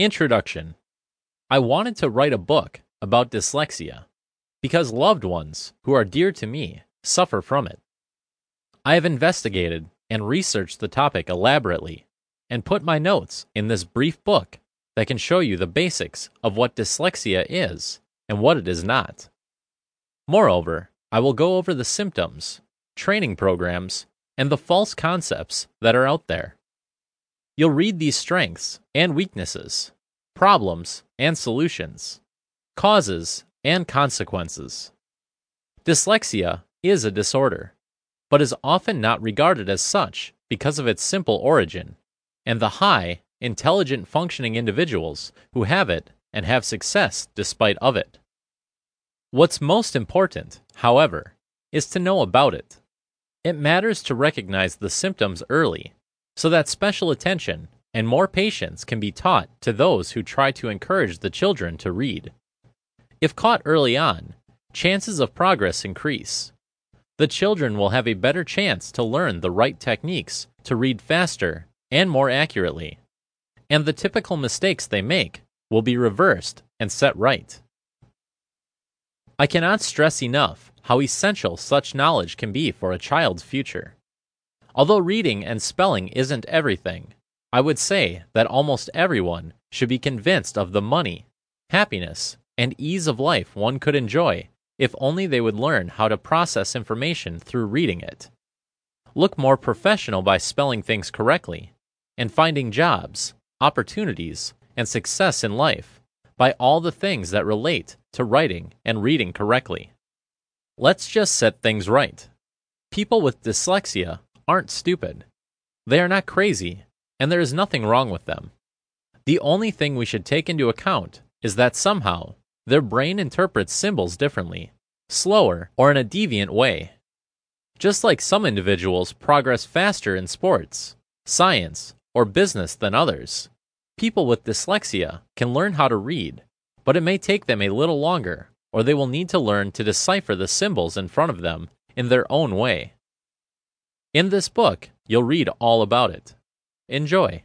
Introduction I wanted to write a book about dyslexia because loved ones who are dear to me suffer from it. I have investigated and researched the topic elaborately and put my notes in this brief book that can show you the basics of what dyslexia is and what it is not. Moreover, I will go over the symptoms, training programs, and the false concepts that are out there. You'll read these strengths and weaknesses, problems and solutions, causes and consequences. Dyslexia is a disorder, but is often not regarded as such because of its simple origin and the high, intelligent functioning individuals who have it and have success despite of it. What's most important, however, is to know about it. It matters to recognize the symptoms early so that special attention and more patience can be taught to those who try to encourage the children to read. If caught early on, chances of progress increase. The children will have a better chance to learn the right techniques to read faster and more accurately, and the typical mistakes they make will be reversed and set right. I cannot stress enough how essential such knowledge can be for a child's future. Although reading and spelling isn't everything, I would say that almost everyone should be convinced of the money, happiness, and ease of life one could enjoy if only they would learn how to process information through reading it. Look more professional by spelling things correctly, and finding jobs, opportunities, and success in life by all the things that relate to writing and reading correctly. Let's just set things right. People with dyslexia aren't stupid. They are not crazy, and there is nothing wrong with them. The only thing we should take into account is that somehow their brain interprets symbols differently, slower, or in a deviant way. Just like some individuals progress faster in sports, science, or business than others, people with dyslexia can learn how to read, but it may take them a little longer, or they will need to learn to decipher the symbols in front of them in their own way. In this book, you'll read all about it. Enjoy.